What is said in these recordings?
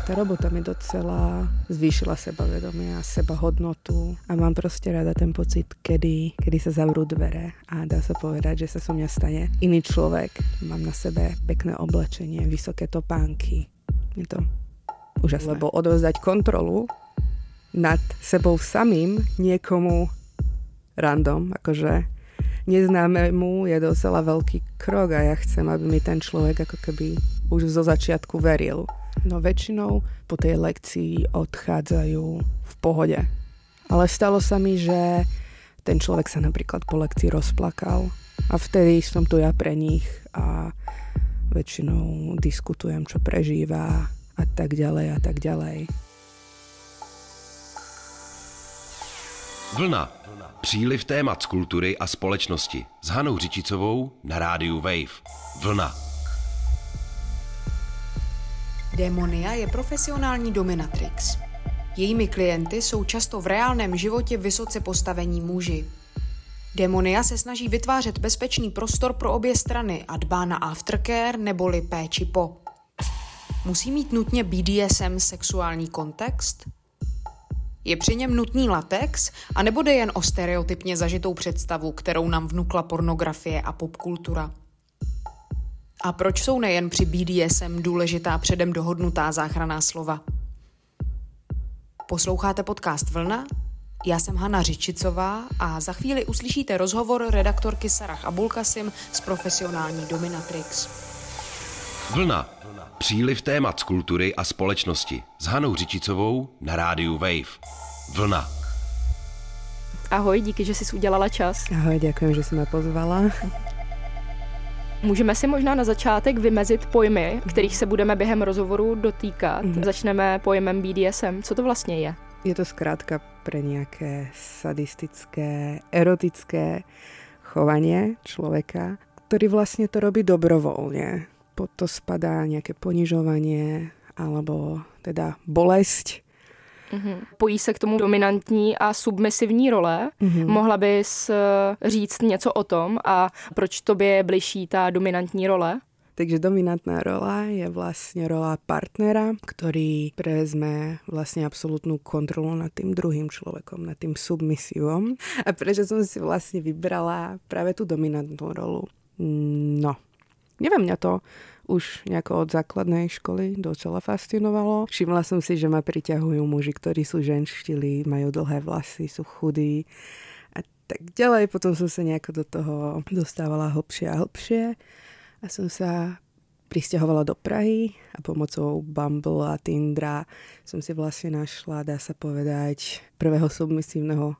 Tá robota mi docela zvýšila sebavedomie a sebahodnotu a mám proste rada ten pocit, kedy, kedy sa zavrú dvere a dá sa povedať, že sa so mňa stane iný človek. Mám na sebe pekné oblečenie, vysoké topánky. Je to úžasné. Lebo odovzdať kontrolu nad sebou samým niekomu random, akože neznámemu je docela veľký krok a ja chcem, aby mi ten človek ako keby už zo začiatku veril. No väčšinou po tej lekcii odchádzajú v pohode. Ale stalo sa mi, že ten človek sa napríklad po lekcii rozplakal a vtedy som tu ja pre nich a väčšinou diskutujem, čo prežíva a tak ďalej a tak ďalej. Vlna. Příliv témat z kultury a společnosti s Hanou Řičicovou na rádiu Wave. Vlna. Demonia je profesionální dominatrix. Jejími klienty jsou často v reálném životě vysoce postavení muži. Demonia se snaží vytvářet bezpečný prostor pro obě strany a dbá na aftercare neboli péči po. Musí mít nutně BDSM sexuální kontext? Je při něm nutný latex, anebo jde jen o stereotypně zažitou představu, kterou nám vnukla pornografie a popkultura? A proč jsou nejen při BDSM důležitá předem dohodnutá záchraná slova? Posloucháte podcast Vlna? Já jsem Hanna Řičicová a za chvíli uslyšíte rozhovor redaktorky Sarah Abulkasim s profesionální Dominatrix. Vlna. Příliv témat z kultury a společnosti s Hanou Řičicovou na rádiu Wave. Vlna. Ahoj, díky, že jsi udělala čas. Ahoj, děkuji, že jsi mě pozvala. Můžeme si možná na začátek vymezit pojmy, kterých se budeme během rozhovoru dotýkat. Mm-hmm. Začneme pojmem BDSM. Co to vlastně je? Je to zkrátka pre nějaké sadistické, erotické chovanie človeka, ktorý vlastne to robí dobrovoľne. Pod to spadá nejaké ponižovanie alebo teda bolesť Mm-hmm. Pojí se k tomu dominantní a submisivní role. Mm-hmm. Mohla bys eh, říct něco o tom a proč tobě je bližší ta dominantní role? Takže dominantná rola je vlastne rola partnera, ktorý prevezme vlastne absolútnu kontrolu nad tým druhým človekom, nad tým submisívom. A prečo som si vlastne vybrala práve tú dominantnú rolu? No, neviem, mňa to už nejako od základnej školy docela fascinovalo. Všimla som si, že ma priťahujú muži, ktorí sú ženštili, majú dlhé vlasy, sú chudí a tak ďalej. Potom som sa nejako do toho dostávala hlbšie a hlbšie a som sa pristahovala do Prahy a pomocou Bumble a Tindra som si vlastne našla, dá sa povedať, prvého submisívneho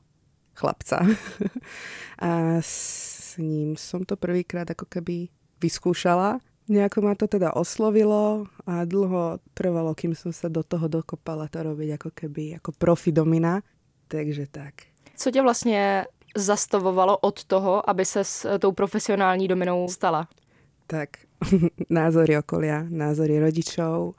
chlapca. a s ním som to prvýkrát ako keby vyskúšala Nejako ma to teda oslovilo a dlho trvalo, kým som sa do toho dokopala to robiť ako keby ako profi domina. Takže tak. Co tě vlastně zastavovalo od toho, aby se s tou profesionální dominou stala? Tak, názory okolia, názory rodičov,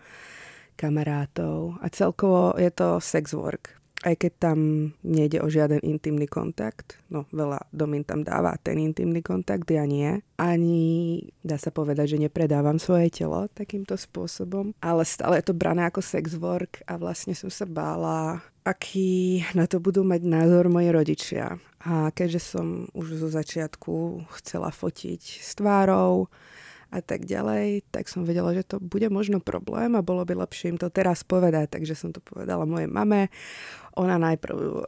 kamarátov a celkovo je to sex work aj keď tam nejde o žiaden intimný kontakt, no veľa domín tam dáva ten intimný kontakt, ja nie. Ani dá sa povedať, že nepredávam svoje telo takýmto spôsobom, ale stále je to brané ako sex work a vlastne som sa bála, aký na to budú mať názor moji rodičia. A keďže som už zo začiatku chcela fotiť s tvárou, a tak ďalej, tak som vedela, že to bude možno problém a bolo by lepšie im to teraz povedať. Takže som to povedala mojej mame. Ona najprv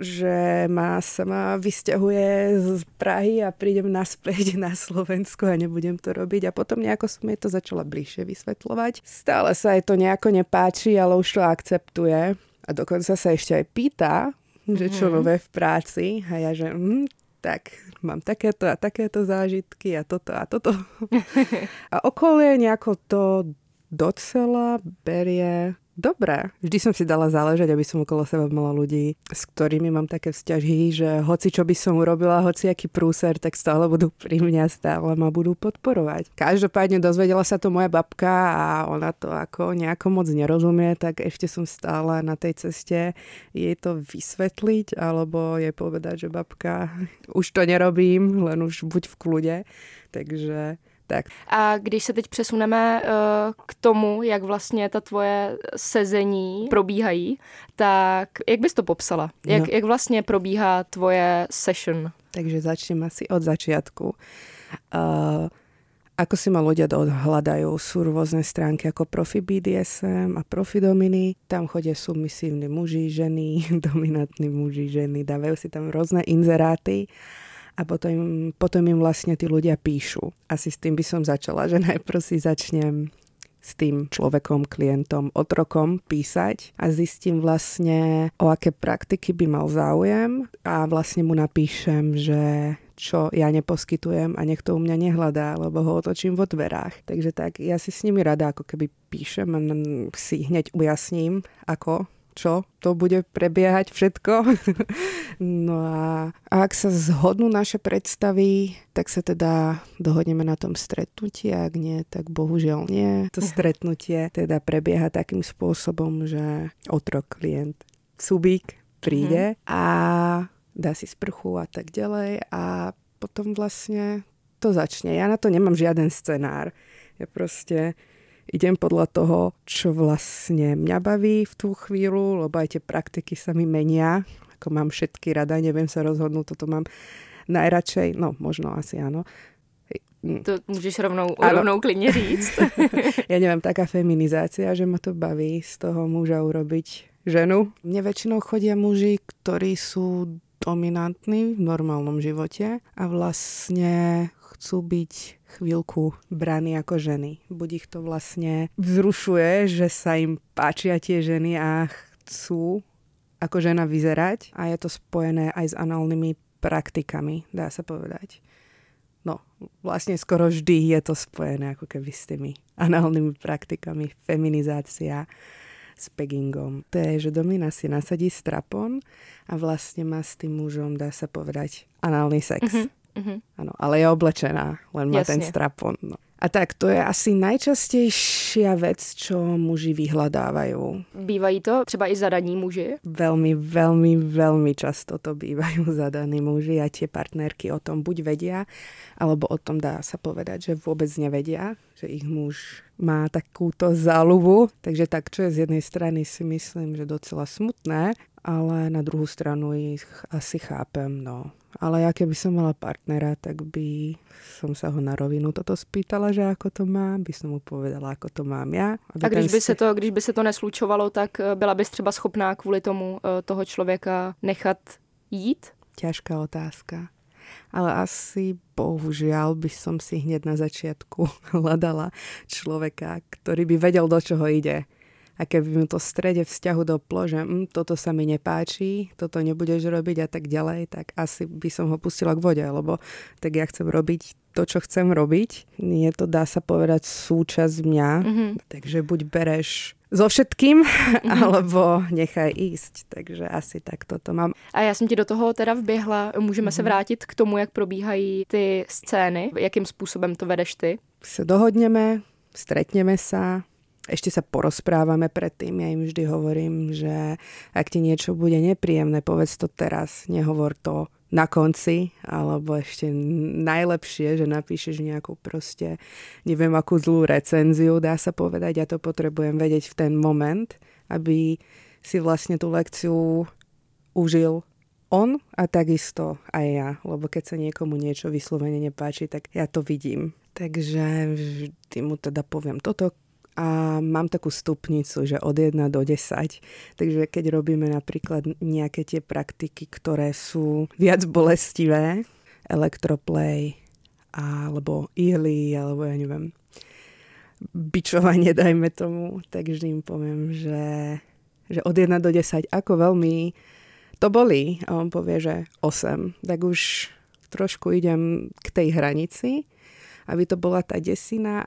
že ma sama vysťahuje z Prahy a prídem naspäť na Slovensku a nebudem to robiť. A potom nejako som jej to začala bližšie vysvetľovať. Stále sa jej to nejako nepáči, ale už to akceptuje. A dokonca sa ešte aj pýta, že čo mhm. nové v práci. A ja, že hm, tak mám takéto a takéto zážitky a toto a toto. a okolie nejako to docela berie Dobre, vždy som si dala záležať, aby som okolo seba mala ľudí, s ktorými mám také vzťahy, že hoci čo by som urobila, hoci aký prúser, tak stále budú pri mňa, stále ma budú podporovať. Každopádne dozvedela sa to moja babka a ona to ako nejako moc nerozumie, tak ešte som stále na tej ceste jej to vysvetliť, alebo jej povedať, že babka, už to nerobím, len už buď v kľude. Takže tak. A když se teď přesuneme uh, k tomu, jak vlastně ta tvoje sezení probíhají, tak jak bys to popsala? Jak, no. jak vlastně probíhá tvoje session? Takže začnem asi od začiatku. Uh, ako si ma ľudia dohľadajú, sú rôzne stránky ako Profi BDSM a Profi Dominy. Tam chodia submisívni muži, ženy, dominantní muži, ženy. Dávajú si tam rôzne inzeráty a potom, potom im vlastne tí ľudia píšu. Asi s tým by som začala, že najprv si začnem s tým človekom, klientom, otrokom písať a zistím vlastne, o aké praktiky by mal záujem a vlastne mu napíšem, že čo ja neposkytujem a nech to u mňa nehľadá, lebo ho otočím vo dverách. Takže tak, ja si s nimi rada ako keby píšem a si hneď ujasním, ako čo to bude prebiehať všetko. no a, a ak sa zhodnú naše predstavy, tak sa teda dohodneme na tom stretnutí, ak nie, tak bohužiaľ nie. To stretnutie teda prebieha takým spôsobom, že otrok, klient, subík príde mm. a dá si sprchu a tak ďalej a potom vlastne to začne. Ja na to nemám žiaden scenár. Ja proste idem podľa toho, čo vlastne mňa baví v tú chvíľu, lebo aj tie praktiky sa mi menia. Ako mám všetky rada, neviem sa rozhodnúť, toto mám najradšej, no možno asi áno. To môžeš rovnou, rovnou klidne říct. ja neviem, taká feminizácia, že ma to baví z toho muža urobiť ženu. Mne väčšinou chodia muži, ktorí sú dominantní v normálnom živote a vlastne chcú byť chvíľku braní ako ženy. Buď ich to vlastne vzrušuje, že sa im páčia tie ženy a chcú ako žena vyzerať a je to spojené aj s análnymi praktikami, dá sa povedať. No, vlastne skoro vždy je to spojené ako keby s tými análnymi praktikami, feminizácia s peggingom. To je, že Domina si nasadí strapon a vlastne má s tým mužom, dá sa povedať, análny sex. Mm-hmm Mm-hmm. Ano, ale je oblečená, len má Jasne. ten strapon. No. A tak to je asi najčastejšia vec, čo muži vyhľadávajú. Bývají to třeba i zadaní muži? Veľmi, veľmi, veľmi často to bývajú zadaní muži a tie partnerky o tom buď vedia, alebo o tom dá sa povedať, že vôbec nevedia, že ich muž má takúto záľubu. Takže tak, čo je z jednej strany si myslím, že docela smutné, ale na druhú stranu ich asi chápem, no ale ja keby som mala partnera, tak by som sa ho na rovinu toto spýtala, že ako to má, by som mu povedala, ako to mám ja. A když by, se to, když by se to neslučovalo, tak eh, byla bys třeba schopná kvůli tomu eh, toho člověka nechat jít? Ťažká otázka. Ale asi bohužiaľ by som si hneď na začiatku hľadala človeka, ktorý by vedel, do čoho ide a keby mu to strede vzťahu doplo, že hm, toto sa mi nepáči, toto nebudeš robiť a tak ďalej, tak asi by som ho pustila k vode, lebo tak ja chcem robiť to, čo chcem robiť. Je to, dá sa povedať, súčasť mňa. Mm-hmm. Takže buď bereš so všetkým, mm-hmm. alebo nechaj ísť. Takže asi tak toto mám. A já jsem ti do toho teda vběhla. Můžeme mm-hmm. se vrátit k tomu, jak probíhají ty scény. Jakým způsobem to vedeš ty? Se dohodneme, stretneme sa, ešte sa porozprávame predtým. Ja im vždy hovorím, že ak ti niečo bude nepríjemné, povedz to teraz, nehovor to na konci, alebo ešte najlepšie, že napíšeš nejakú proste, neviem akú zlú recenziu, dá sa povedať, ja to potrebujem vedieť v ten moment, aby si vlastne tú lekciu užil on a takisto aj ja, lebo keď sa niekomu niečo vyslovene nepáči, tak ja to vidím. Takže vždy mu teda poviem, toto a mám takú stupnicu, že od 1 do 10. Takže keď robíme napríklad nejaké tie praktiky, ktoré sú viac bolestivé, elektroplay, alebo ihly, alebo ja neviem, bičovanie, dajme tomu, tak vždy im poviem, že, že od 1 do 10, ako veľmi to bolí. A on povie, že 8. Tak už trošku idem k tej hranici, aby to bola tá desina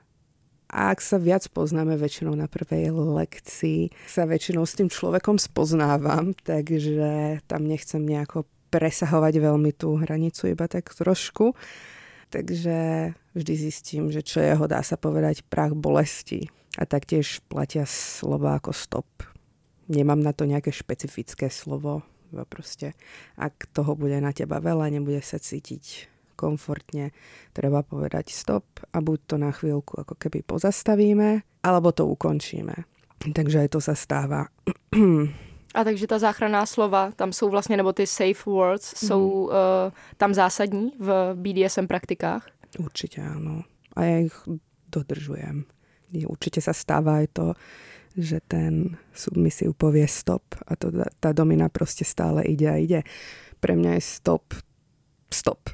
a ak sa viac poznáme väčšinou na prvej lekcii, sa väčšinou s tým človekom spoznávam, takže tam nechcem nejako presahovať veľmi tú hranicu, iba tak trošku. Takže vždy zistím, že čo jeho dá sa povedať prach bolesti. A taktiež platia slova ako stop. Nemám na to nejaké špecifické slovo. Proste, ak toho bude na teba veľa, nebude sa cítiť komfortne, treba povedať stop a buď to na chvíľku ako keby pozastavíme, alebo to ukončíme. Takže aj to sa stáva. A takže ta záchranná slova, tam jsou vlastně, nebo ty safe words, mm. jsou uh, tam zásadní v BDSM praktikách? Určite áno. A ja ich dodržujem. Určite sa stáva aj to, že ten submisiv povie stop a to, tá domina proste stále ide a ide. Pre mňa je stop, stop.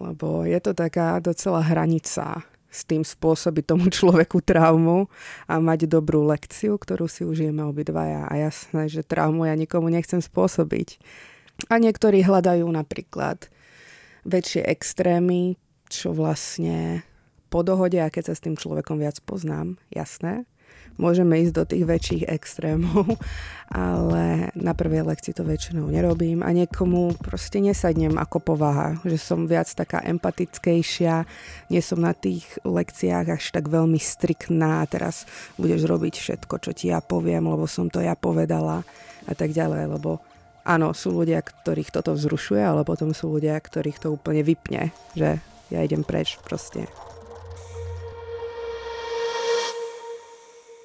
Lebo je to taká docela hranica s tým spôsobiť tomu človeku traumu a mať dobrú lekciu, ktorú si užijeme obidvaja. A jasné, že traumu ja nikomu nechcem spôsobiť. A niektorí hľadajú napríklad väčšie extrémy, čo vlastne po dohode a keď sa s tým človekom viac poznám, jasné, môžeme ísť do tých väčších extrémov, ale na prvej lekcii to väčšinou nerobím a niekomu proste nesadnem ako povaha, že som viac taká empatickejšia, nie som na tých lekciách až tak veľmi striktná teraz budeš robiť všetko, čo ti ja poviem, lebo som to ja povedala a tak ďalej, lebo áno, sú ľudia, ktorých toto vzrušuje, ale potom sú ľudia, ktorých to úplne vypne, že ja idem preč proste.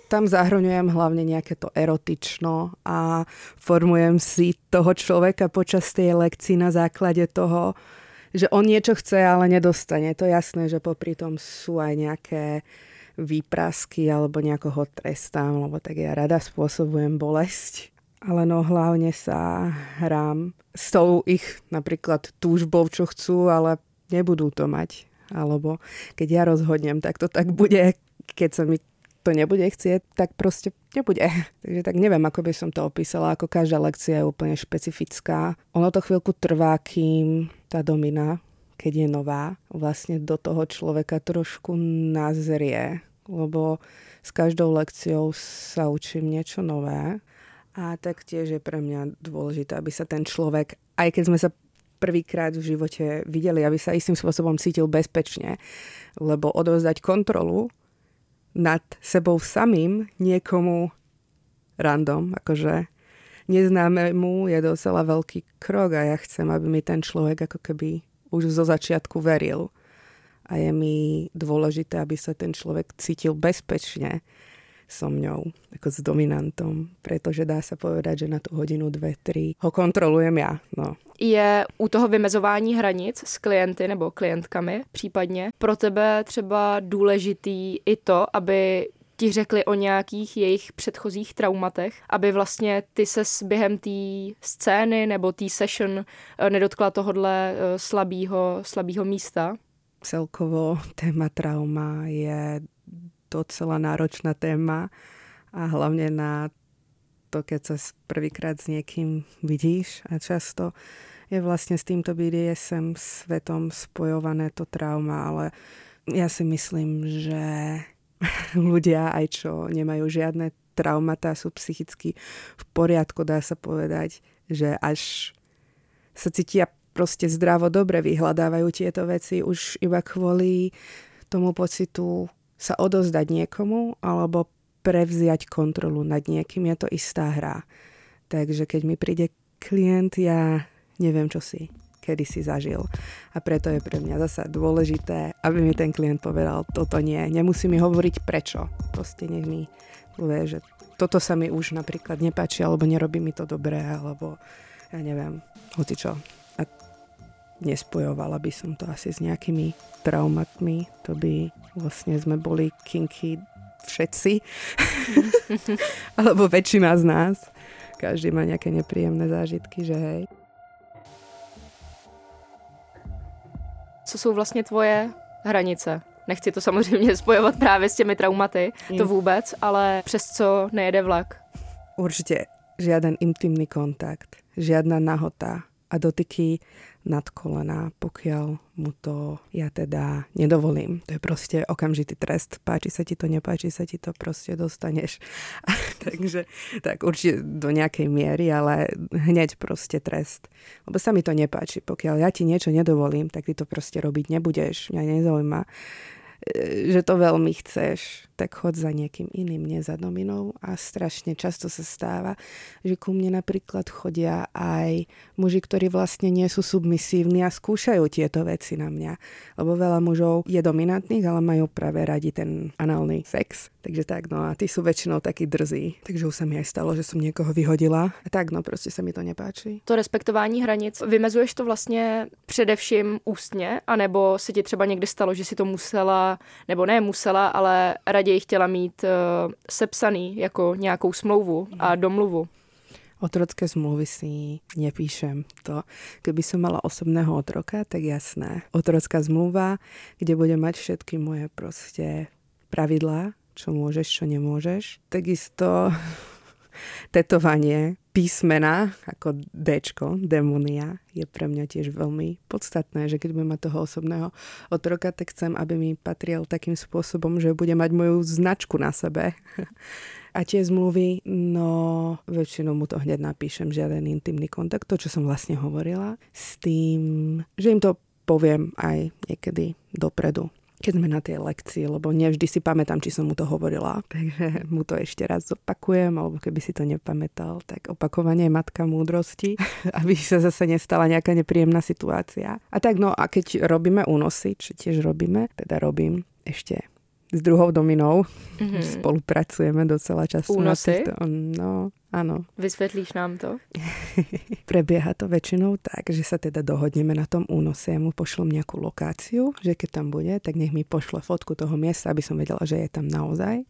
Tam zahrňujem hlavne nejaké to erotično a formujem si toho človeka počas tej lekcii na základe toho, že on niečo chce, ale nedostane. To je jasné, že popri tom sú aj nejaké výprasky alebo nejako trestám, lebo tak ja rada spôsobujem bolesť. Ale no hlavne sa hrám s tou ich napríklad túžbou, čo chcú, ale nebudú to mať. Alebo keď ja rozhodnem, tak to tak bude, keď sa mi to nebude chcieť, tak proste nebude. Takže tak neviem, ako by som to opísala, ako každá lekcia je úplne špecifická. Ono to chvíľku trvá, kým tá domina, keď je nová, vlastne do toho človeka trošku nazrie, lebo s každou lekciou sa učím niečo nové a taktiež je pre mňa dôležité, aby sa ten človek, aj keď sme sa prvýkrát v živote videli, aby sa istým spôsobom cítil bezpečne, lebo odovzdať kontrolu nad sebou samým niekomu random, akože neznámemu je docela veľký krok a ja chcem, aby mi ten človek ako keby už zo začiatku veril. A je mi dôležité, aby sa ten človek cítil bezpečne so mňou, ako s dominantom, pretože dá sa povedať, že na tú hodinu, dve, tri ho kontrolujem ja. No. Je u toho vymezování hranic s klienty nebo klientkami případně pro tebe třeba důležitý i to, aby ti řekli o nějakých jejich předchozích traumatech, aby vlastně ty se během té scény nebo té session eh, nedotkla tohodle eh, slabého, slabého místa? Celkovo téma trauma je docela náročná téma a hlavne na to, keď sa prvýkrát s niekým vidíš a často je vlastne s týmto BDSM svetom spojované to trauma, ale ja si myslím, že ľudia aj čo nemajú žiadne traumata, sú psychicky v poriadku, dá sa povedať, že až sa cítia proste zdravo dobre, vyhľadávajú tieto veci už iba kvôli tomu pocitu sa odozdať niekomu alebo prevziať kontrolu nad niekým. Je to istá hra. Takže keď mi príde klient, ja neviem, čo si kedy si zažil. A preto je pre mňa zasa dôležité, aby mi ten klient povedal, toto nie. Nemusí mi hovoriť prečo. Proste nech mi povie, že toto sa mi už napríklad nepáči, alebo nerobí mi to dobré, alebo ja neviem, hoci čo nespojovala by som to asi s nejakými traumatmi. To by vlastne sme boli kinky všetci. Alebo väčšina z nás. Každý má nejaké nepríjemné zážitky, že hej. Co jsou vlastně tvoje hranice? Nechci to samozřejmě spojovat právě s těmi traumaty, to vůbec, ale přes co nejede vlak? Určite žiaden intimný kontakt, žiadna nahota a dotyky nad kolena, pokiaľ mu to ja teda nedovolím. To je proste okamžitý trest. Páči sa ti to, nepáči sa ti to, proste dostaneš. Takže tak určite do nejakej miery, ale hneď proste trest. Lebo sa mi to nepáči. Pokiaľ ja ti niečo nedovolím, tak ty to proste robiť nebudeš. Mňa nezaujíma že to veľmi chceš, tak chod za niekým iným, nie za dominou. A strašne často sa stáva, že ku mne napríklad chodia aj muži, ktorí vlastne nie sú submisívni a skúšajú tieto veci na mňa. Lebo veľa mužov je dominantných, ale majú práve radi ten análny sex. Takže tak, no a tí sú väčšinou takí drzí. Takže už sa mi aj stalo, že som niekoho vyhodila. A tak, no proste sa mi to nepáči. To respektování hranic, vymezuješ to vlastně především ústně, anebo se ti třeba někdy stalo, že si to musela, nebo ne musela, ale raději chtěla mít uh, sepsaný jako nějakou smlouvu a mhm. domluvu? Otrocké zmluvy si nepíšem. To, keby som mala osobného otroka, tak jasné. Otrocká zmluva, kde bude mať všetky moje proste pravidlá, čo môžeš, čo nemôžeš. Takisto tetovanie písmena ako D, demonia, je pre mňa tiež veľmi podstatné, že keď budem mať toho osobného otroka, tak chcem, aby mi patril takým spôsobom, že bude mať moju značku na sebe. A tie zmluvy, no väčšinou mu to hneď napíšem, žiaden intimný kontakt, to, čo som vlastne hovorila, s tým, že im to poviem aj niekedy dopredu keď sme na tej lekcii, lebo nevždy si pamätám, či som mu to hovorila. Takže mu to ešte raz zopakujem, alebo keby si to nepamätal, tak opakovanie je matka múdrosti, aby sa zase nestala nejaká nepríjemná situácia. A tak no, a keď robíme únosy, čo tiež robíme, teda robím ešte s druhou dominou. Mm-hmm. Spolupracujeme docela často. Únosy? Týchto, no, áno. Vysvetlíš nám to? Prebieha to väčšinou tak, že sa teda dohodneme na tom únose. Ja mu pošlem nejakú lokáciu, že keď tam bude, tak nech mi pošle fotku toho miesta, aby som vedela, že je tam naozaj.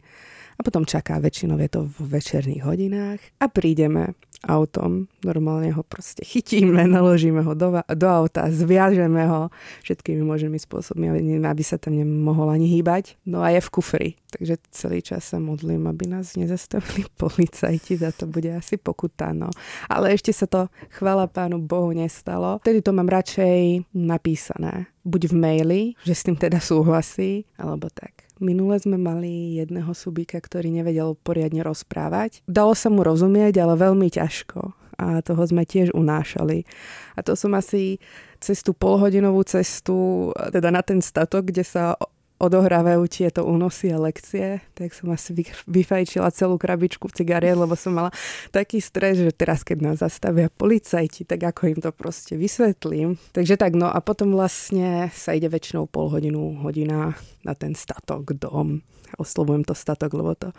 A potom čaká, väčšinou je to v večerných hodinách a prídeme autom. Normálne ho proste chytíme, naložíme ho do, do auta, zviažeme ho všetkými možnými spôsobmi, aby sa tam nemohol ani hýbať. No a je v kufri. Takže celý čas sa modlím, aby nás nezastavili policajti, za to bude asi pokuta. No. Ale ešte sa to, chvala pánu Bohu, nestalo. Vtedy to mám radšej napísané. Buď v maili, že s tým teda súhlasí, alebo tak. Minule sme mali jedného subíka, ktorý nevedel poriadne rozprávať. Dalo sa mu rozumieť, ale veľmi ťažko. A toho sme tiež unášali. A to som asi cez tú polhodinovú cestu, teda na ten statok, kde sa odohrávajú tieto únosy a lekcie, tak som asi vyfajčila celú krabičku cigariet, lebo som mala taký stres, že teraz, keď nás zastavia policajti, tak ako im to proste vysvetlím. Takže tak, no a potom vlastne sa ide väčšinou pol hodinu, hodina na ten statok, dom. Oslovujem to statok, lebo to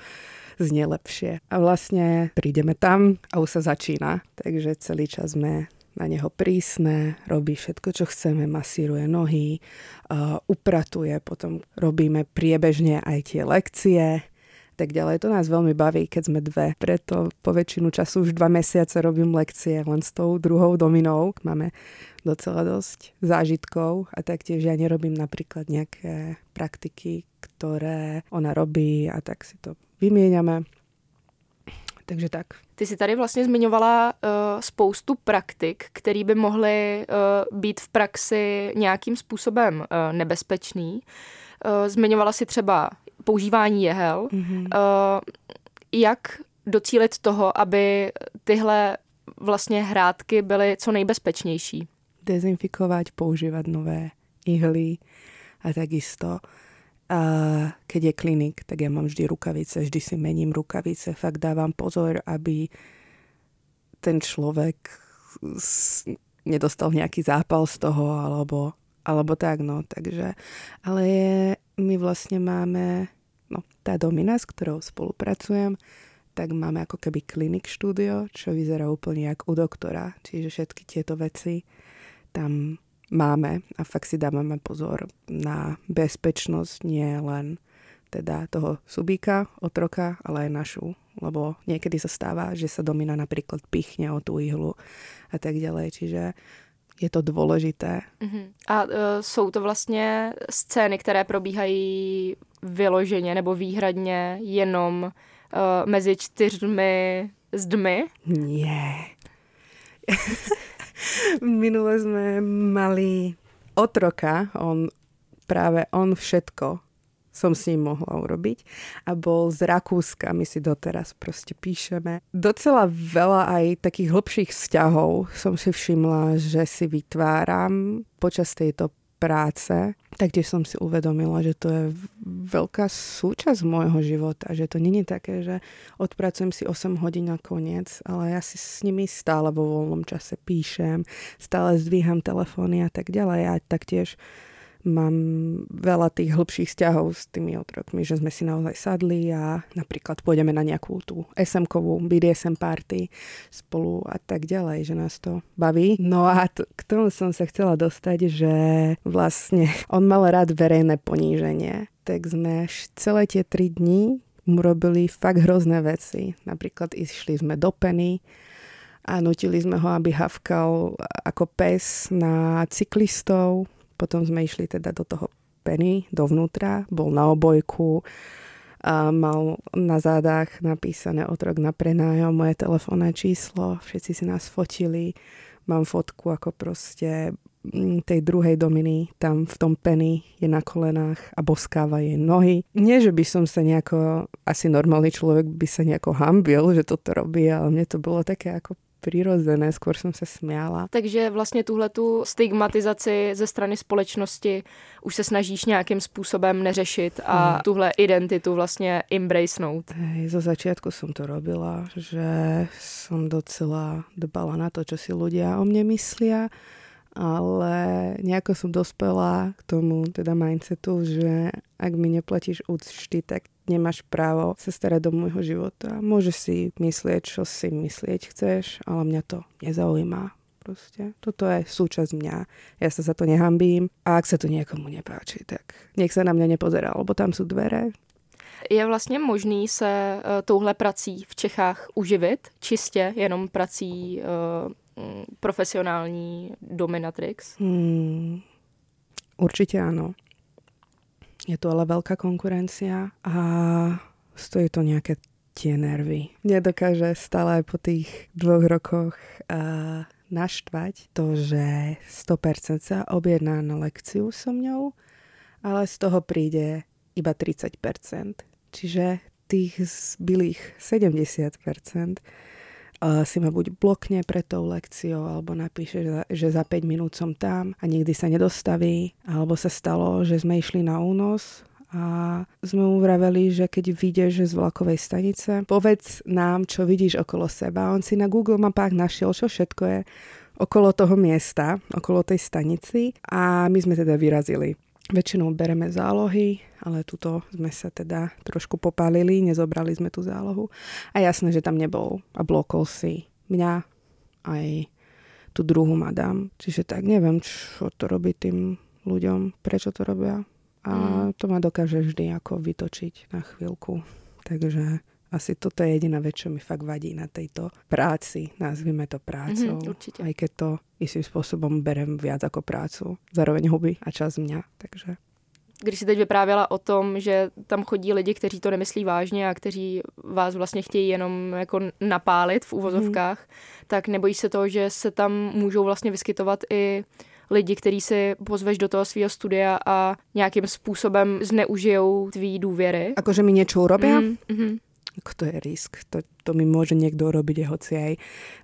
znie lepšie. A vlastne prídeme tam a už sa začína. Takže celý čas sme na neho prísne, robí všetko, čo chceme, masíruje nohy, upratuje, potom robíme priebežne aj tie lekcie, tak ďalej. To nás veľmi baví, keď sme dve. Preto po väčšinu času už dva mesiace robím lekcie len s tou druhou dominou. Máme docela dosť zážitkov a taktiež ja nerobím napríklad nejaké praktiky, ktoré ona robí a tak si to vymieňame. Takže tak. Ty jsi tady vlastně zmiňovala uh, spoustu praktik, které by mohly uh, být v praxi nějakým způsobem uh, nebezpečný. Uh, zmiňovala si třeba používání jehel. Mm-hmm. Uh, jak docílit toho, aby tyhle vlastně hrádky byly co nejbezpečnější? Dezinfikovat, používat nové ihly a takisto a keď je klinik, tak ja mám vždy rukavice, vždy si mením rukavice, fakt dávam pozor, aby ten človek nedostal nejaký zápal z toho, alebo, alebo tak, no, takže, ale je, my vlastne máme, no, tá domina, s ktorou spolupracujem, tak máme ako keby klinik štúdio, čo vyzerá úplne jak u doktora, čiže všetky tieto veci tam máme a fakt si dávame pozor na bezpečnosť nie len teda toho subíka, otroka, ale aj našu. Lebo niekedy sa stáva, že sa domina napríklad pichne o tú ihlu a tak ďalej. Čiže je to dôležité. Uh-huh. A uh, jsou to vlastně scény, které probíhají vyloženě nebo výhradně jenom uh, mezi čtyřmi zdmi? Nie. Minule sme mali otroka, on práve on všetko som s ním mohla urobiť a bol z Rakúska, my si doteraz proste píšeme. Docela veľa aj takých hlbších vzťahov som si všimla, že si vytváram počas tejto práce. Taktiež som si uvedomila, že to je veľká súčasť môjho života, že to není také, že odpracujem si 8 hodín na koniec, ale ja si s nimi stále vo voľnom čase píšem, stále zdvíham telefóny a tak ďalej. A taktiež mám veľa tých hĺbších vzťahov s tými otrokmi, že sme si naozaj sadli a napríklad pôjdeme na nejakú tú SM-kovú BDSM party spolu a tak ďalej, že nás to baví. No a t- k tomu som sa chcela dostať, že vlastne on mal rád verejné poníženie, tak sme celé tie tri dni mu robili fakt hrozné veci. Napríklad išli sme do Penny, a nutili sme ho, aby havkal ako pes na cyklistov, potom sme išli teda do toho Penny, dovnútra, bol na obojku, a mal na zádach napísané otrok na prenájom, moje telefónne číslo, všetci si nás fotili, mám fotku ako proste mm, tej druhej dominy tam v tom Penny je na kolenách a boskáva jej nohy. Nie, že by som sa nejako, asi normálny človek by sa nejako hambil, že toto robí, ale mne to bolo také ako přirozené, skôr jsem se smiala. Takže vlastně tuhle tu stigmatizaci ze strany společnosti už se snažíš nějakým způsobem neřešit a hmm. tuhle identitu vlastně embracenout. Hej, zo začiatku som to robila, že som docela dbala na to, čo si ľudia o mne myslia ale nejako som dospela k tomu teda mindsetu, že ak mi neplatíš účty, tak nemáš právo sa starať do môjho života. Môžeš si myslieť, čo si myslieť chceš, ale mňa to nezaujíma. Proste. Toto je súčasť mňa. Ja sa za to nehambím a ak sa to niekomu nepáči, tak nech sa na mňa nepozerá, lebo tam sú dvere, je vlastně možný se uh, touhle prací v Čechách uživit, čistě jenom prací uh, profesionální dominatrix? Hmm, určite áno. Je to ale veľká konkurencia a stojí to nejaké tie nervy. Nedokáže stále aj po tých dvoch rokoch uh, naštvať to, že 100% sa objedná na lekciu so mňou, ale z toho príde iba 30%. Čiže tých zbylých 70% si ma buď blokne pred tou lekciou, alebo napíše, že za 5 minút som tam a nikdy sa nedostaví, alebo sa stalo, že sme išli na únos a sme mu vraveli, že keď vyjdeš z vlakovej stanice, povedz nám, čo vidíš okolo seba. On si na Google mapách našiel, čo všetko je okolo toho miesta, okolo tej stanici a my sme teda vyrazili. Väčšinou bereme zálohy, ale tuto sme sa teda trošku popálili, nezobrali sme tú zálohu. A jasné, že tam nebol a blokol si mňa aj tú druhú madam. Čiže tak neviem, čo to robí tým ľuďom, prečo to robia. A mm. to ma dokáže vždy ako vytočiť na chvíľku. Takže asi toto je jediná vec, čo mi fakt vadí na tejto práci. Nazvime to prácou. Mm-hmm, určite. Aj keď to istým spôsobom berem viac ako prácu. Zároveň huby a čas mňa. Takže když si teď vyprávěla o tom, že tam chodí lidi, kteří to nemyslí vážně a kteří vás vlastně chtějí jenom jako napálit v úvozovkách, mm. tak nebojíš se toho, že se tam můžou vlastně vyskytovat i lidi, kteří si pozveš do toho svého studia a nějakým způsobem zneužijou tvý důvěry. Akože mi niečo urobia? Mm, mm-hmm to je risk. To, to mi môže niekto urobiť, hoci aj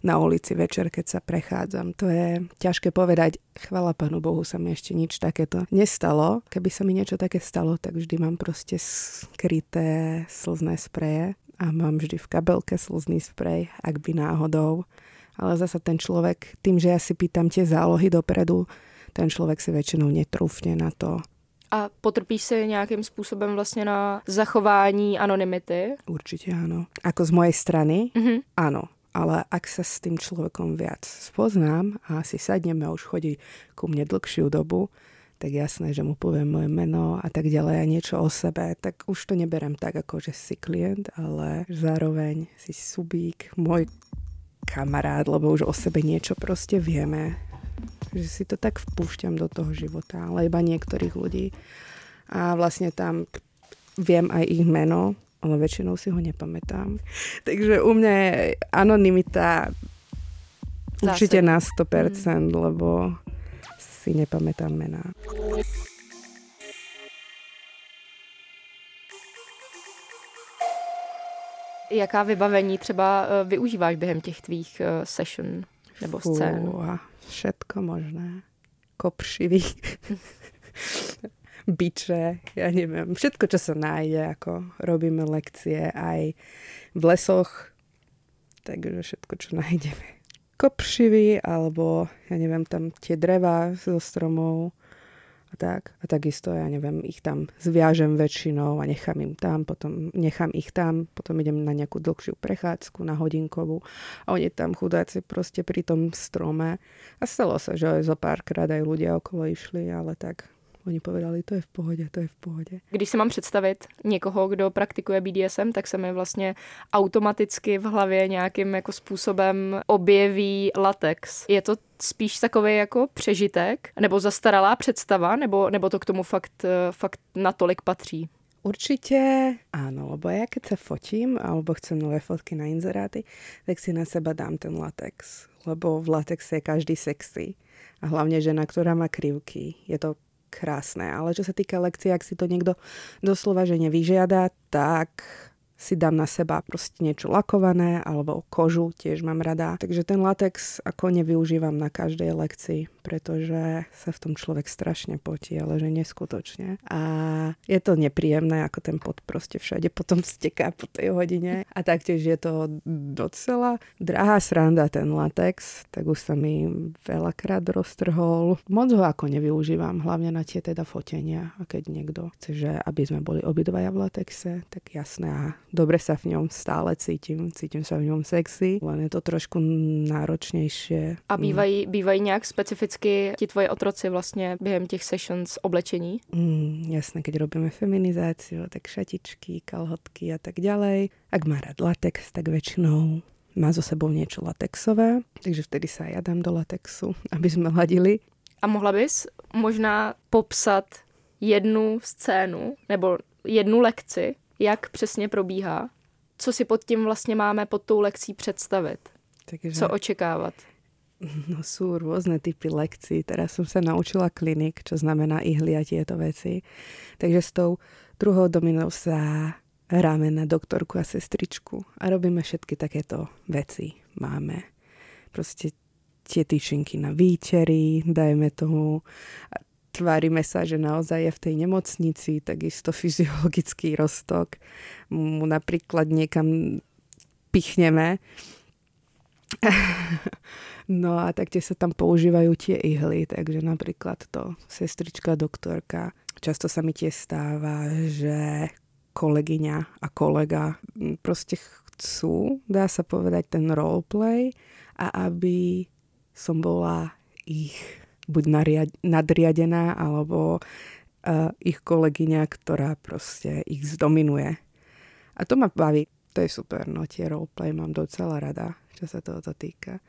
na ulici večer, keď sa prechádzam. To je ťažké povedať. Chvala Pánu Bohu sa mi ešte nič takéto nestalo. Keby sa mi niečo také stalo, tak vždy mám proste skryté slzné spreje a mám vždy v kabelke slzný sprej, ak by náhodou. Ale zasa ten človek, tým, že ja si pýtam tie zálohy dopredu, ten človek si väčšinou netrúfne na to, a potrpíš si nějakým způsobem vlastně na zachování anonymity? Určite áno. Ako z mojej strany? Mm-hmm. Áno. Ale ak sa s tým človekom viac spoznám a si sadneme a už chodí ku mne dlhšiu dobu, tak jasné, že mu poviem moje meno a tak ďalej a niečo o sebe, tak už to neberem tak, ako že si klient, ale zároveň si subík, môj kamarát, lebo už o sebe niečo proste vieme že si to tak vpúšťam do toho života, ale iba niektorých ľudí. A vlastne tam viem aj ich meno, ale väčšinou si ho nepamätám. Takže u mňa je anonimita určite na 100%, mm. lebo si nepamätám mená. Jaká vybavení třeba eh, využíváš během těch tvých eh, session nebo? Fú, všetko možné. Kopřivý. biče, ja neviem, všetko, čo sa nájde, ako robíme lekcie aj v lesoch, takže všetko, čo nájdeme. Kopřivy, alebo ja neviem, tam tie dreva zo stromov, tak. A takisto, ja neviem, ich tam zviažem väčšinou a nechám im tam, potom nechám ich tam, potom idem na nejakú dlhšiu prechádzku, na hodinkovú a oni tam chudáci proste pri tom strome. A stalo sa, že aj zo párkrát aj ľudia okolo išli, ale tak Oni povedali, to je v pohodě, to je v pohodě. Když si mám představit někoho, kdo praktikuje BDSM, tak se mi vlastně automaticky v hlavě nějakým jako způsobem objeví latex. Je to spíš takový jako přežitek, nebo zastaralá představa, nebo, nebo to k tomu fakt, fakt natolik patří? Určite áno, lebo ja keď sa fotím alebo chcem nové fotky na inzeráty, tak si na seba dám ten latex. Lebo v latexe je každý sexy. A hlavne žena, ktorá má krivky. Je to krásne. Ale čo sa týka lekcie, ak si to niekto doslova že nevyžiada, tak si dám na seba proste niečo lakované alebo kožu tiež mám rada. Takže ten latex ako nevyužívam na každej lekcii, pretože sa v tom človek strašne potí, ale že neskutočne. A je to nepríjemné, ako ten pot proste všade potom steká po tej hodine. A taktiež je to docela drahá sranda ten latex, tak už sa mi veľakrát roztrhol. Moc ho ako nevyužívam, hlavne na tie teda fotenia. A keď niekto chce, že aby sme boli obidvaja v latexe, tak jasné dobre sa v ňom stále cítim, cítim sa v ňom sexy, len je to trošku náročnější. A bývají, bývají nějak specificky ti tvoje otroci vlastně během těch sessions oblečení? Mm, jasné, keď robíme feminizáciu, tak šatičky, kalhotky a tak ďalej. Ak má rád latex, tak väčšinou má so sebou niečo latexové, takže vtedy sa ja dám do latexu, aby sme ladili. A mohla bys možná popsat jednu scénu nebo jednu lekci, jak přesně probíhá, co si pod tím vlastně máme pod tou lekcí představit, Takže... co očekávat. No sú rôzne typy lekcií. Teraz som sa naučila klinik, čo znamená ihly a tieto veci. Takže s tou druhou dominou sa hráme na doktorku a sestričku a robíme všetky takéto veci. Máme proste tie tyčinky na výčery, dajme tomu tvárime sa, že naozaj je v tej nemocnici, takisto fyziologický roztok. Mu napríklad niekam pichneme. no a taktiež sa tam používajú tie ihly, takže napríklad to sestrička, doktorka. Často sa mi tiež stáva, že kolegyňa a kolega proste chcú, dá sa povedať, ten roleplay a aby som bola ich buď nadriadená, alebo uh, ich kolegyňa, ktorá proste ich zdominuje. A to ma baví. To je super, no tie roleplay mám docela rada, čo sa tohoto týka.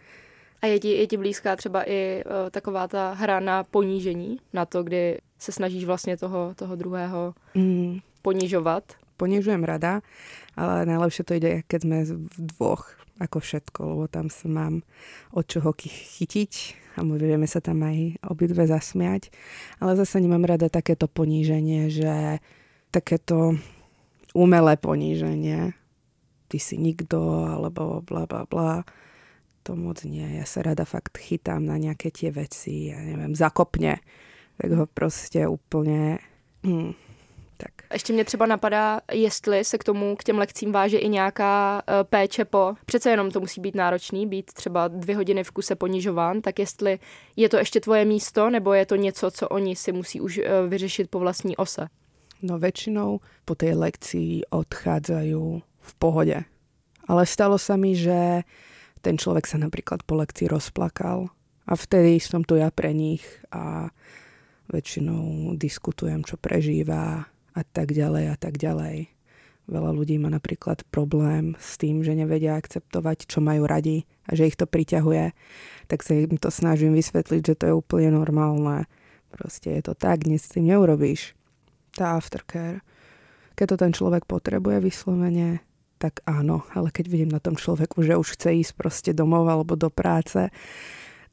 A je ti, je ti blízká třeba i uh, taková ta hra na ponížení, na to, kdy se snažíš vlastně toho, toho druhého mm. ponižovat? Ponižujem rada, ale najlepšie to ide, keď sme v dvoch, ako všetko, lebo tam sa mám od čoho chytiť a vieme sa tam aj obidve zasmiať. Ale zase nemám rada takéto poníženie, že takéto umelé poníženie. Ty si nikto, alebo bla bla bla. To moc nie. Ja sa rada fakt chytám na nejaké tie veci, ja neviem, zakopne. Tak ho proste úplne... Hm, tak. Ještě mě třeba napadá, jestli se k tomu, k těm lekcím váže i nějaká uh, péče po, přece jenom to musí být náročný, být třeba dvě hodiny v kuse ponižován, tak jestli je to ještě tvoje místo, nebo je to něco, co oni si musí už uh, vyřešit po vlastní ose? No väčšinou po tej lekcii odchádzajú v pohode. Ale stalo sa mi, že ten človek sa napríklad po lekcii rozplakal a vtedy som tu ja pre nich a väčšinou diskutujem, čo prežíva, a tak ďalej a tak ďalej. Veľa ľudí má napríklad problém s tým, že nevedia akceptovať, čo majú radi a že ich to priťahuje, tak sa im to snažím vysvetliť, že to je úplne normálne. Proste je to tak, nic s tým neurobíš. Tá aftercare. Keď to ten človek potrebuje vyslovene, tak áno, ale keď vidím na tom človeku, že už chce ísť proste domov alebo do práce,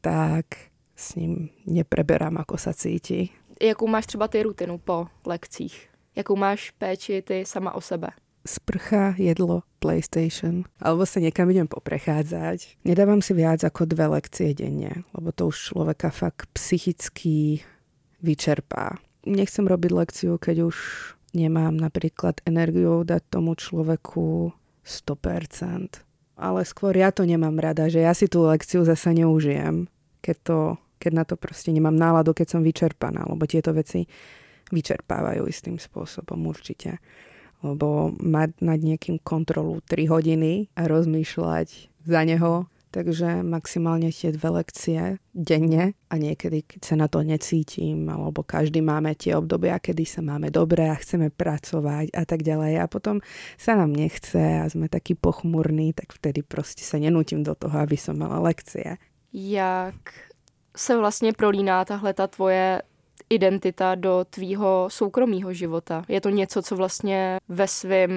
tak s ním nepreberám, ako sa cíti. Jakou máš třeba ty rutinu po lekcích? Jakou máš péči ty sama o sebe? Sprcha, jedlo, PlayStation. Alebo sa niekam idem poprechádzať. Nedávam si viac ako dve lekcie denne, lebo to už človeka fakt psychicky vyčerpá. nechcem robiť lekciu, keď už nemám napríklad energiu dať tomu človeku 100%. Ale skôr ja to nemám rada, že ja si tú lekciu zase neužijem, keď, to, keď na to proste nemám náladu, keď som vyčerpaná, lebo tieto veci vyčerpávajú istým spôsobom určite. Lebo mať nad niekým kontrolu 3 hodiny a rozmýšľať za neho Takže maximálne tie dve lekcie denne a niekedy, keď sa na to necítim, alebo každý máme tie obdobia, kedy sa máme dobre a chceme pracovať a tak ďalej a potom sa nám nechce a sme takí pochmurní, tak vtedy proste sa nenútim do toho, aby som mala lekcie. Jak se vlastně prolíná tahle ta tvoje identita do tvýho soukromého života? Je to něco, co vlastně ve svém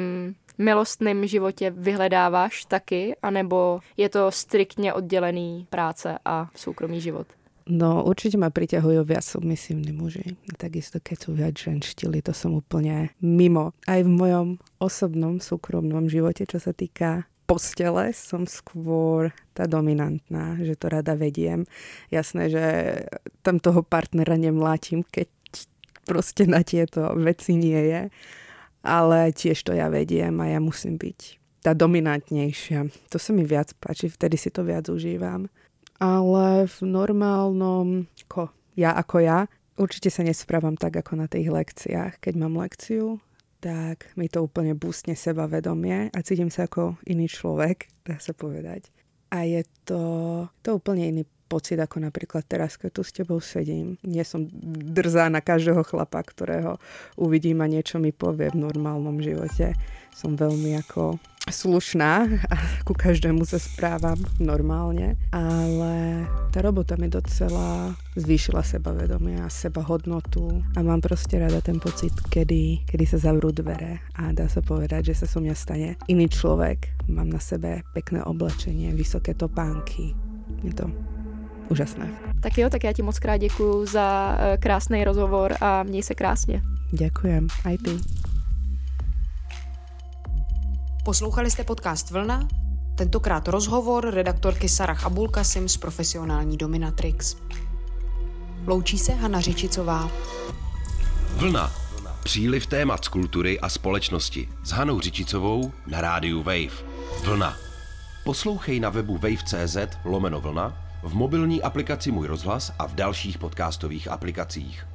milostném životě vyhledáváš taky, anebo je to striktně oddělený práce a soukromý život? No určite ma priťahujú viac submisívni muži. Takisto keď sú viac ženštili, to som úplne mimo. Aj v mojom osobnom, súkromnom živote, čo sa týka postele, som skôr tá dominantná, že to rada vediem. Jasné, že tam toho partnera nemlátim, keď proste na tieto veci nie je ale tiež to ja vediem a ja musím byť tá dominantnejšia. To sa mi viac páči, vtedy si to viac užívam. Ale v normálnom, ko, ja ako ja, určite sa nesprávam tak ako na tých lekciách. Keď mám lekciu, tak mi to úplne bústne sebavedomie a cítim sa ako iný človek, dá sa povedať. A je to, to úplne iný pocit, ako napríklad teraz, keď tu s tebou sedím. Nie som drzá na každého chlapa, ktorého uvidím a niečo mi povie v normálnom živote. Som veľmi ako slušná a ku každému sa správam normálne, ale tá robota mi docela zvýšila sebavedomie a seba hodnotu a mám proste rada ten pocit, kedy, kedy sa zavrú dvere a dá sa povedať, že sa so mňa stane iný človek. Mám na sebe pekné oblečenie, vysoké topánky. Je to úžasné. Tak jo, tak já ti moc krát děkuju za eh, krásný rozhovor a měj se krásně. Ďakujem, aj ty. Poslouchali jste podcast Vlna? Tentokrát rozhovor redaktorky Sarah Abulkasim z profesionální Dominatrix. Loučí se Hana Řičicová. Vlna. Příliv témat z kultury a společnosti s Hanou Řičicovou na rádiu Wave. Vlna. Poslouchej na webu wave.cz lomeno vlna v mobilní aplikaci Můj rozhlas a v dalších podcastových aplikacích.